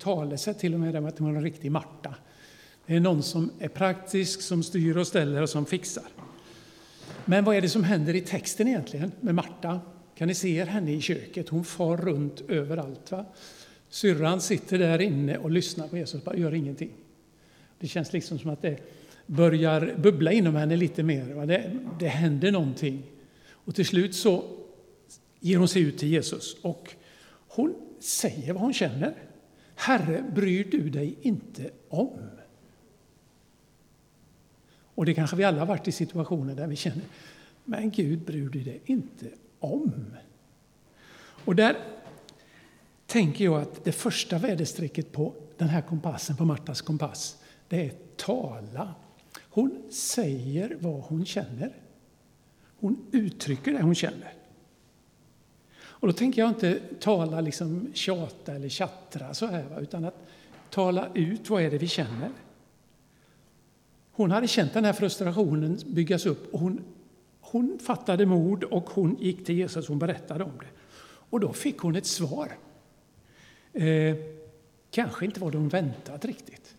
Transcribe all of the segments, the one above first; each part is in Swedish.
talesätt till och med, att hon är en riktig Marta. Det är någon som är praktisk, som styr och ställer och som fixar. Men vad är det som händer i texten egentligen med Marta? Kan ni se henne i köket? Hon far runt överallt. Va? Syrran sitter där inne och lyssnar på Jesus, bara gör ingenting. Det känns liksom som att det börjar bubbla inom henne lite mer. Va? Det, det händer någonting. Och till slut så ger hon sig ut till Jesus och hon säger vad hon känner. Herre, bryr du dig inte om? Och det kanske vi alla har varit i situationer där vi känner, men Gud bryr du dig inte om? Och där tänker jag att det första väderstrecket på den här kompassen, på Martas kompass, det är tala. Hon säger vad hon känner. Hon uttrycker det hon känner. Och då tänker jag inte tala, liksom tjata eller tjattra så här, utan att tala ut vad är det vi känner. Hon hade känt den här frustrationen byggas upp och hon, hon fattade mod och hon gick till Jesus och berättade om det. Och då fick hon ett svar. Eh, kanske inte vad hon väntat riktigt.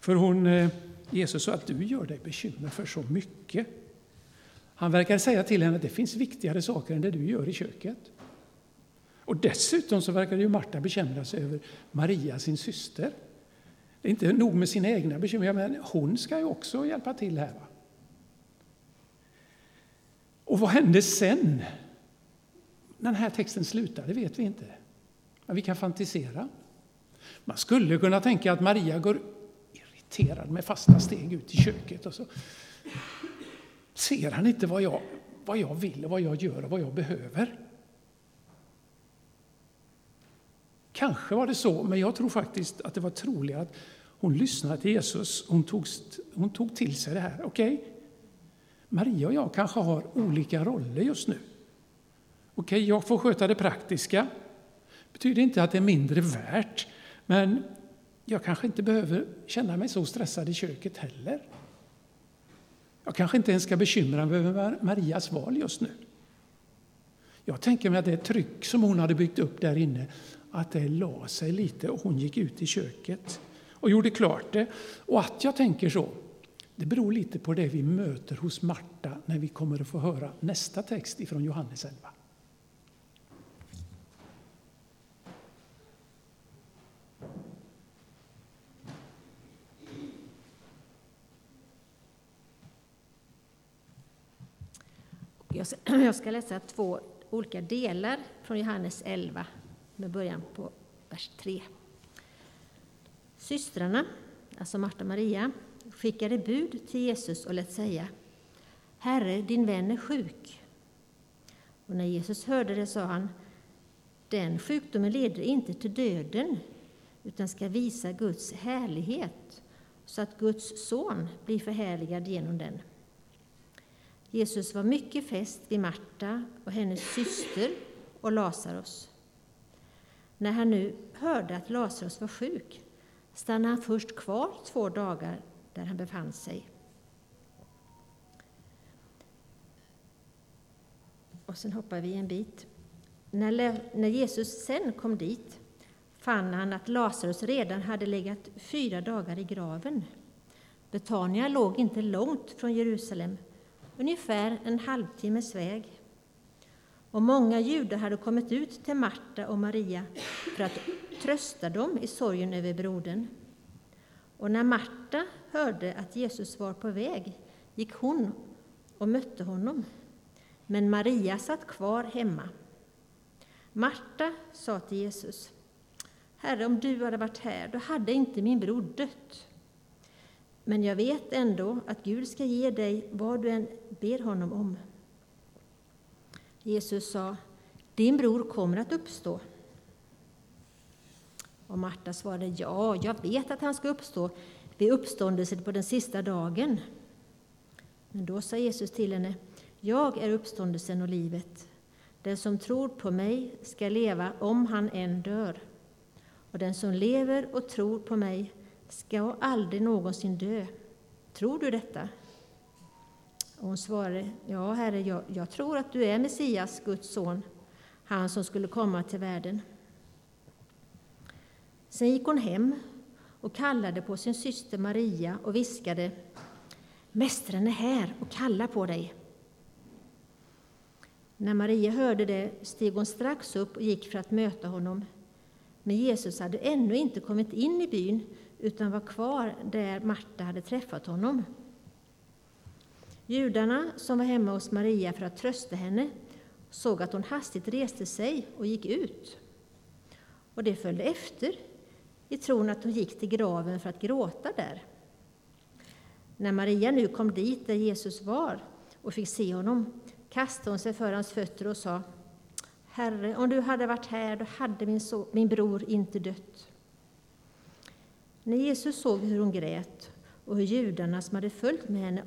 För hon, eh, Jesus sa att du gör dig bekymmer för så mycket. Han verkar säga till henne att det finns viktigare saker än det du gör i köket. Och dessutom så verkar ju Marta bekymra sig över Maria, sin syster. Det är inte nog med sina egna bekymmer, men hon ska ju också hjälpa till här. Va? Och vad hände sen? Den här texten slutar, det vet vi inte. Men vi kan fantisera. Man skulle kunna tänka att Maria går irriterad med fasta steg ut i köket och så ser han inte vad jag, vad jag vill och vad jag gör och vad jag behöver. Kanske var det så, men jag tror faktiskt att det var troligare att hon lyssnade till Jesus. Hon tog, hon tog till sig det här. Okej, okay. Maria och jag kanske har olika roller just nu. Okej, okay, jag får sköta det praktiska. Det betyder inte att det är mindre värt, men jag kanske inte behöver känna mig så stressad i köket heller. Jag kanske inte ens ska bekymra mig över Marias val just nu. Jag tänker mig att det tryck som hon hade byggt upp där inne, att det la sig lite och hon gick ut i köket och gjorde klart det. Och att jag tänker så, det beror lite på det vi möter hos Marta när vi kommer att få höra nästa text ifrån Johannes 11. Jag ska läsa två olika delar från Johannes 11 med början på vers 3. Systrarna, alltså Marta och Maria, skickade bud till Jesus och lät säga Herre, din vän är sjuk. Och när Jesus hörde det sa han Den sjukdomen leder inte till döden utan ska visa Guds härlighet så att Guds son blir förhärligad genom den. Jesus var mycket fäst vid Marta och hennes syster och Lazarus. När han nu hörde att Lazarus var sjuk stannade han först kvar två dagar där han befann sig. Och sen hoppar vi en bit. När Jesus sen kom dit fann han att Lazarus redan hade legat fyra dagar i graven. Betania låg inte långt från Jerusalem, ungefär en halvtimmes väg. Och många judar hade kommit ut till Marta och Maria för att trösta dem i sorgen över brodern. Och när Marta hörde att Jesus var på väg gick hon och mötte honom. Men Maria satt kvar hemma. Marta sa till Jesus, Herre, om du hade varit här, då hade inte min bror dött. Men jag vet ändå att Gud ska ge dig vad du än ber honom om. Jesus sa, din bror kommer att uppstå. Och Marta svarade, ja, jag vet att han ska uppstå vid uppståndelsen på den sista dagen. Men då sa Jesus till henne, jag är uppståndelsen och livet. Den som tror på mig ska leva om han än dör. Och den som lever och tror på mig ska aldrig någonsin dö. Tror du detta? Och hon svarade, ja, Herre, jag, jag tror att du är Messias, Guds son, han som skulle komma till världen. Sen gick hon hem och kallade på sin syster Maria och viskade Mästaren är här och kallar på dig. När Maria hörde det steg hon strax upp och gick för att möta honom. Men Jesus hade ännu inte kommit in i byn utan var kvar där Marta hade träffat honom. Judarna som var hemma hos Maria för att trösta henne såg att hon hastigt reste sig och gick ut. Och det följde efter i tron att hon gick till graven för att gråta där. När Maria nu kom dit där Jesus var och fick se honom kastade hon sig för hans fötter och sa Herre, om du hade varit här, då hade min, so min bror inte dött. När Jesus såg hur hon grät och hur judarna som hade följt med henne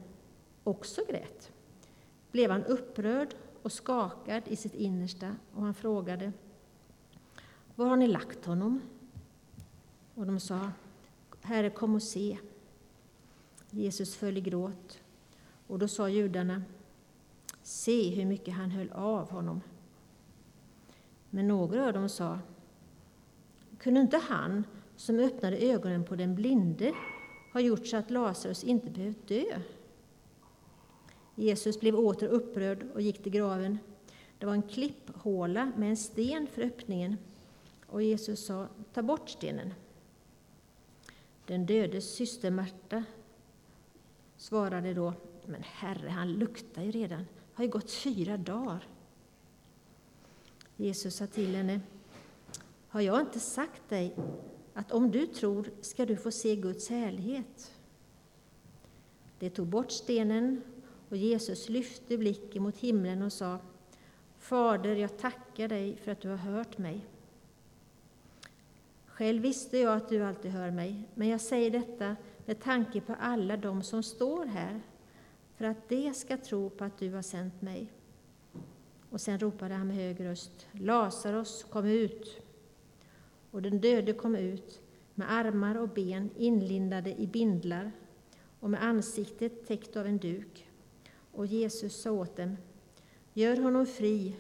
också grät blev han upprörd och skakad i sitt innersta och han frågade Var har ni lagt honom? Och de sa Herre, kom och se. Jesus föll i gråt och då sa judarna Se hur mycket han höll av honom. Men några av dem sa Kunde inte han som öppnade ögonen på den blinde ha gjort så att Lazarus inte behövt dö? Jesus blev åter upprörd och gick till graven. Det var en klipphåla med en sten för öppningen. Och Jesus sa, ta bort stenen. Den dödes syster Märta svarade då, men herre, han luktar ju redan. Det har ju gått fyra dagar. Jesus sa till henne, har jag inte sagt dig att om du tror ska du få se Guds härlighet? Det tog bort stenen och Jesus lyfte blicken mot himlen och sa Fader, jag tackar dig för att du har hört mig. Själv visste jag att du alltid hör mig, men jag säger detta med tanke på alla de som står här, för att de ska tro på att du har sänt mig. Och sen ropade han med hög röst, Lazarus, kom ut! Och den döde kom ut med armar och ben inlindade i bindlar och med ansiktet täckt av en duk. Och Jesus sa åt dem, gör honom fri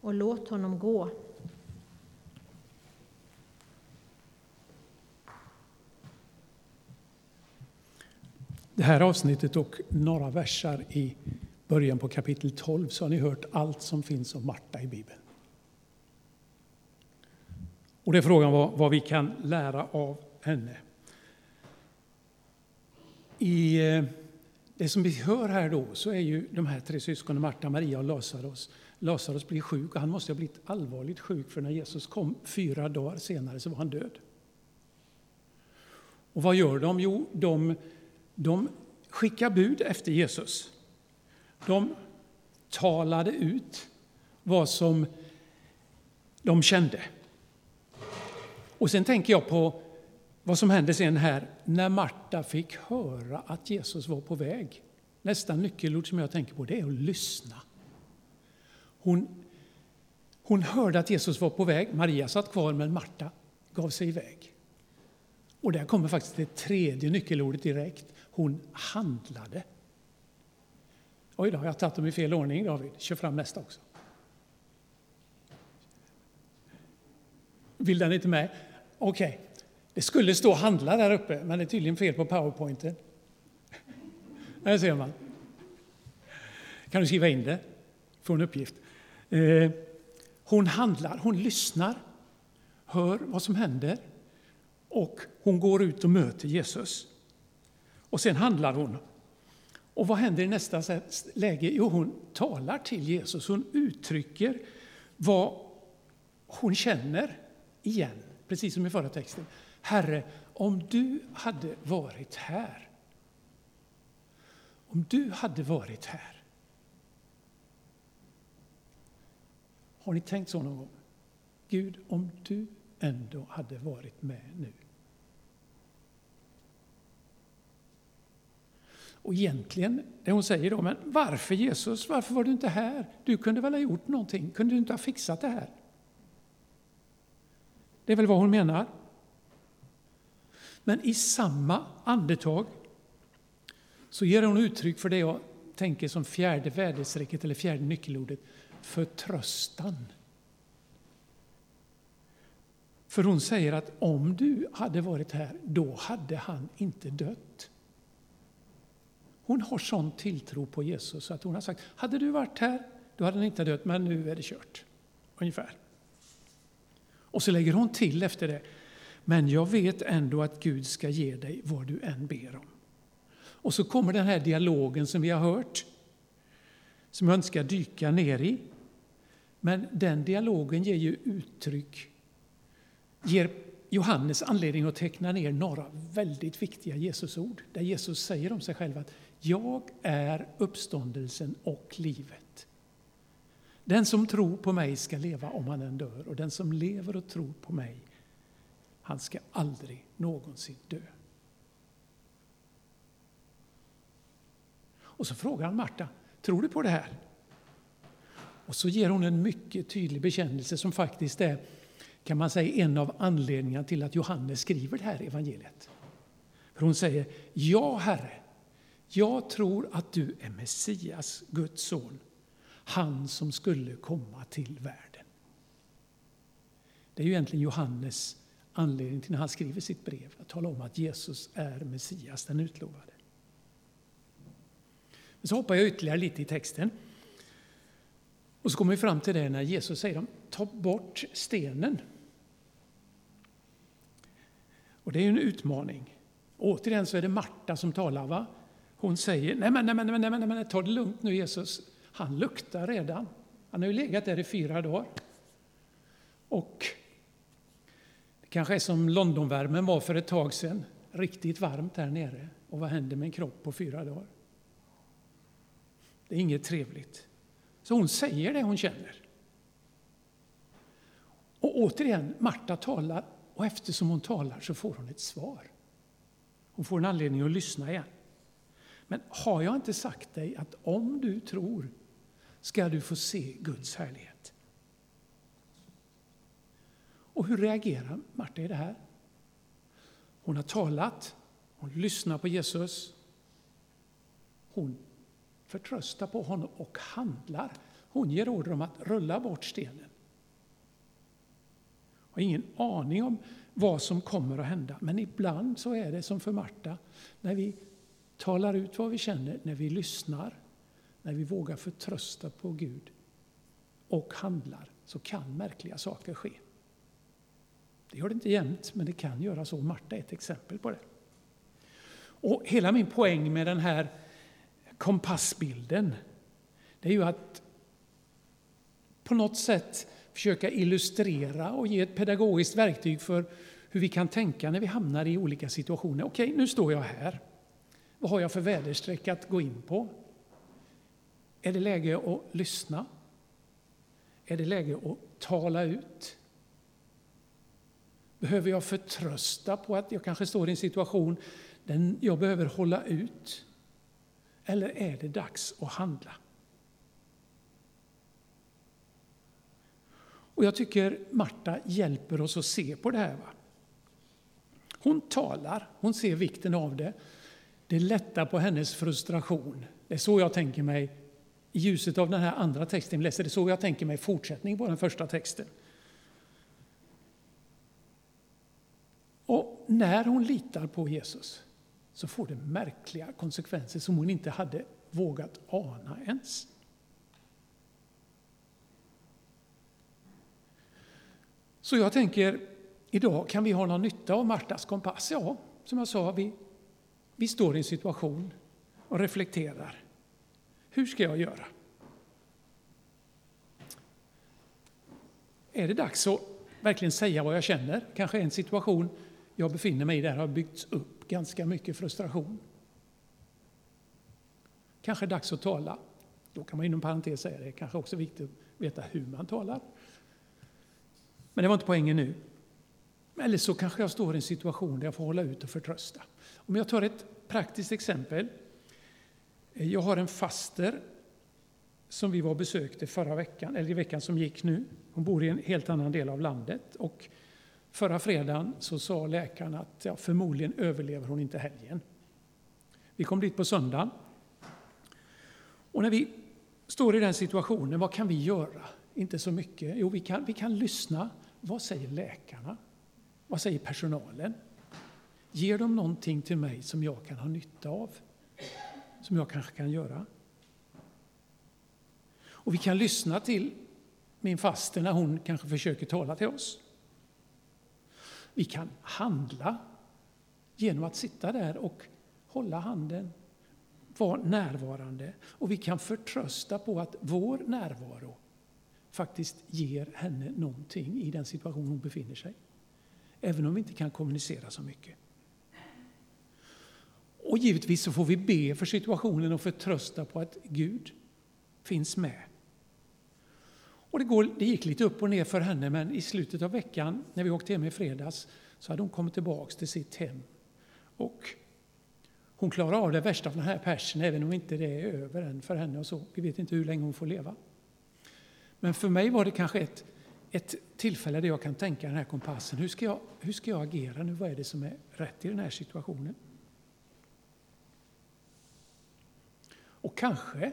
och låt honom gå. Det här avsnittet och några versar i början på kapitel 12 så har ni hört allt som finns om Marta i Bibeln. Och det är frågan vad, vad vi kan lära av henne. I eh, det som vi hör här då så är ju de här tre syskonen Marta, Maria och Lazarus. Lazarus blir sjuk och han måste ha blivit allvarligt sjuk för när Jesus kom fyra dagar senare så var han död. Och vad gör de? Jo, de, de skickar bud efter Jesus. De talade ut vad som de kände. Och sen tänker jag på vad som hände sen här när Marta fick höra att Jesus var på väg. Nästa nyckelord som jag tänker på det är att lyssna. Hon, hon hörde att Jesus var på väg. Maria satt kvar, men Marta gav sig iväg. Och där kommer faktiskt det tredje nyckelordet direkt. Hon handlade. Oj då, jag har tagit dem i fel ordning, David. Kör fram nästa också. Vill den inte med? Okej. Okay. Det skulle stå handla där uppe, men det är tydligen fel på powerpointen. Där ser man. Kan du skriva in det? Få en uppgift. Eh, hon handlar, hon lyssnar, hör vad som händer och hon går ut och möter Jesus. Och sen handlar hon. Och vad händer i nästa läge? Jo, hon talar till Jesus. Hon uttrycker vad hon känner igen, precis som i förra texten. Herre, om du hade varit här. Om du hade varit här. Har ni tänkt så någon gång? Gud, om du ändå hade varit med nu. Och egentligen, det hon säger då, men varför Jesus, varför var du inte här? Du kunde väl ha gjort någonting? Kunde du inte ha fixat det här? Det är väl vad hon menar. Men i samma andetag så ger hon uttryck för det jag tänker som fjärde väderstrecket eller fjärde nyckelordet, förtröstan. För hon säger att om du hade varit här, då hade han inte dött. Hon har sån tilltro på Jesus att hon har sagt, hade du varit här, då hade han inte dött, men nu är det kört. Ungefär. Och så lägger hon till efter det, men jag vet ändå att Gud ska ge dig vad du än ber om. Och så kommer den här dialogen som vi har hört, som jag inte ska dyka ner i. Men den dialogen ger ju uttryck, ger Johannes anledning att teckna ner några väldigt viktiga Jesusord, där Jesus säger om sig själv att jag är uppståndelsen och livet. Den som tror på mig ska leva om han än dör, och den som lever och tror på mig, han ska aldrig någonsin dö. Och så frågar han Marta, tror du på det här? Och så ger hon en mycket tydlig bekännelse som faktiskt är, kan man säga, en av anledningarna till att Johannes skriver det här evangeliet. För hon säger, ja Herre, jag tror att du är Messias, Guds son, han som skulle komma till världen. Det är ju egentligen Johannes anledning till när han skriver sitt brev, att tala om att Jesus är Messias, den utlovade. Men så hoppar jag ytterligare lite i texten. Och så kommer vi fram till det när Jesus säger ta bort stenen. Och det är en utmaning. återigen så är det Marta som talar. Va? Hon säger, nej men, nej, men, nej, men, nej, men ta det lugnt nu Jesus. Han luktar redan. Han har ju legat där i fyra dagar. Och kanske är som Londonvärmen var för ett tag sedan. Riktigt varmt där nere. Och vad händer med en kropp på fyra dagar? Det är inget trevligt. Så hon säger det hon känner. Och återigen, Marta talar och eftersom hon talar så får hon ett svar. Hon får en anledning att lyssna igen. Men har jag inte sagt dig att om du tror ska du få se Guds härlighet? Och hur reagerar Marta i det här? Hon har talat, hon lyssnar på Jesus. Hon förtröstar på honom och handlar. Hon ger order om att rulla bort stenen. Har ingen aning om vad som kommer att hända, men ibland så är det som för Marta, när vi talar ut vad vi känner, när vi lyssnar, när vi vågar förtrösta på Gud och handlar, så kan märkliga saker ske. Det gör det inte jämt, men det kan göra så. Marta är ett exempel på det. Och hela min poäng med den här kompassbilden, det är ju att på något sätt försöka illustrera och ge ett pedagogiskt verktyg för hur vi kan tänka när vi hamnar i olika situationer. Okej, nu står jag här. Vad har jag för väderstreck att gå in på? Är det läge att lyssna? Är det läge att tala ut? Behöver jag förtrösta på att jag kanske står i en situation där jag behöver hålla ut? Eller är det dags att handla? Och jag tycker Marta hjälper oss att se på det här. Va? Hon talar, hon ser vikten av det. Det lättar på hennes frustration. Det är så jag tänker mig, i ljuset av den här andra texten vi läser, det är så jag tänker mig fortsättning på den första texten. Och när hon litar på Jesus så får det märkliga konsekvenser som hon inte hade vågat ana ens. Så jag tänker, idag kan vi ha någon nytta av Martas kompass? Ja, som jag sa, vi, vi står i en situation och reflekterar. Hur ska jag göra? Är det dags att verkligen säga vad jag känner? Kanske en situation jag befinner mig i där har byggts upp ganska mycket frustration. Kanske dags att tala. Då kan man inom parentes säga det, kanske också viktigt att veta hur man talar. Men det var inte poängen nu. Eller så kanske jag står i en situation där jag får hålla ut och förtrösta. Om jag tar ett praktiskt exempel. Jag har en faster som vi var besökte förra veckan, eller i veckan som gick nu. Hon bor i en helt annan del av landet. Och Förra fredagen så sa läkaren att ja, förmodligen överlever hon inte helgen. Vi kom dit på söndagen. Och när vi står i den situationen, vad kan vi göra? Inte så mycket. Jo, vi kan, vi kan lyssna. Vad säger läkarna? Vad säger personalen? Ger de någonting till mig som jag kan ha nytta av? Som jag kanske kan göra? Och vi kan lyssna till min faster när hon kanske försöker tala till oss. Vi kan handla genom att sitta där och hålla handen, vara närvarande. Och vi kan förtrösta på att vår närvaro faktiskt ger henne någonting i den situation hon befinner sig. Även om vi inte kan kommunicera så mycket. Och givetvis så får vi be för situationen och förtrösta på att Gud finns med. Och det, går, det gick lite upp och ner för henne, men i slutet av veckan, när vi åkte hem i fredags, så hade hon kommit tillbaks till sitt hem. Och hon klarar av det värsta av den här persen, även om inte det är över än för henne. och så. Vi vet inte hur länge hon får leva. Men för mig var det kanske ett, ett tillfälle där jag kan tänka den här kompassen. Hur ska, jag, hur ska jag agera nu? Vad är det som är rätt i den här situationen? Och kanske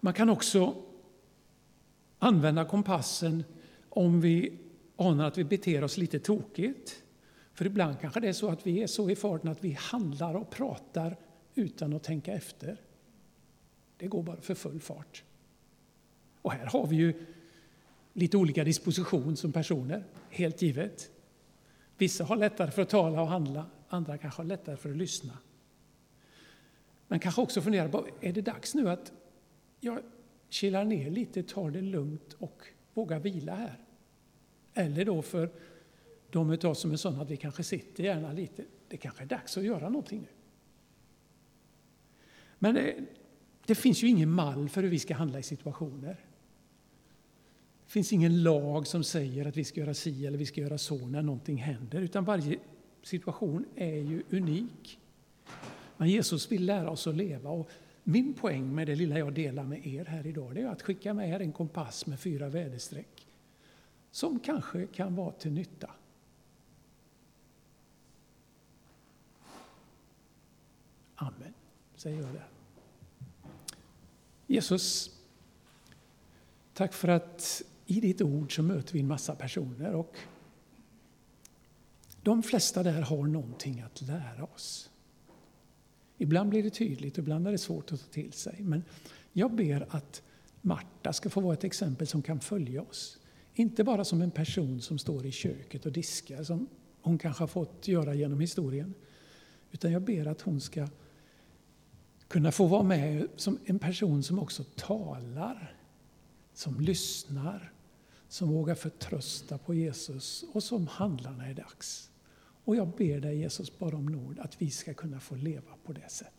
man kan också använda kompassen om vi anar att vi beter oss lite tokigt. För ibland kanske det är så att vi är så i farten att vi handlar och pratar utan att tänka efter. Det går bara för full fart. Och här har vi ju lite olika disposition som personer, helt givet. Vissa har lättare för att tala och handla, andra kanske har lättare för att lyssna. Men kanske också fundera på, är det dags nu att jag kilar ner lite, tar det lugnt och vågar vila här? Eller då för de av oss som är sådana att vi kanske sitter gärna lite, det kanske är dags att göra någonting nu. Men det, det finns ju ingen mall för hur vi ska handla i situationer. Det finns ingen lag som säger att vi ska göra si eller vi ska göra så när någonting händer, utan varje situation är ju unik. Men Jesus vill lära oss att leva. Och min poäng med det lilla jag delar med er här idag, det är att skicka med er en kompass med fyra väderstreck som kanske kan vara till nytta. Amen, säger jag där. Jesus, tack för att i ditt ord så möter vi en massa personer och de flesta där har någonting att lära oss. Ibland blir det tydligt, ibland är det svårt att ta till sig. Men jag ber att Marta ska få vara ett exempel som kan följa oss. Inte bara som en person som står i köket och diskar, som hon kanske har fått göra genom historien. Utan jag ber att hon ska kunna få vara med som en person som också talar, som lyssnar, som vågar förtrösta på Jesus och som handlar när det är dags. Och jag ber dig Jesus bara om nåd att vi ska kunna få leva på det sättet.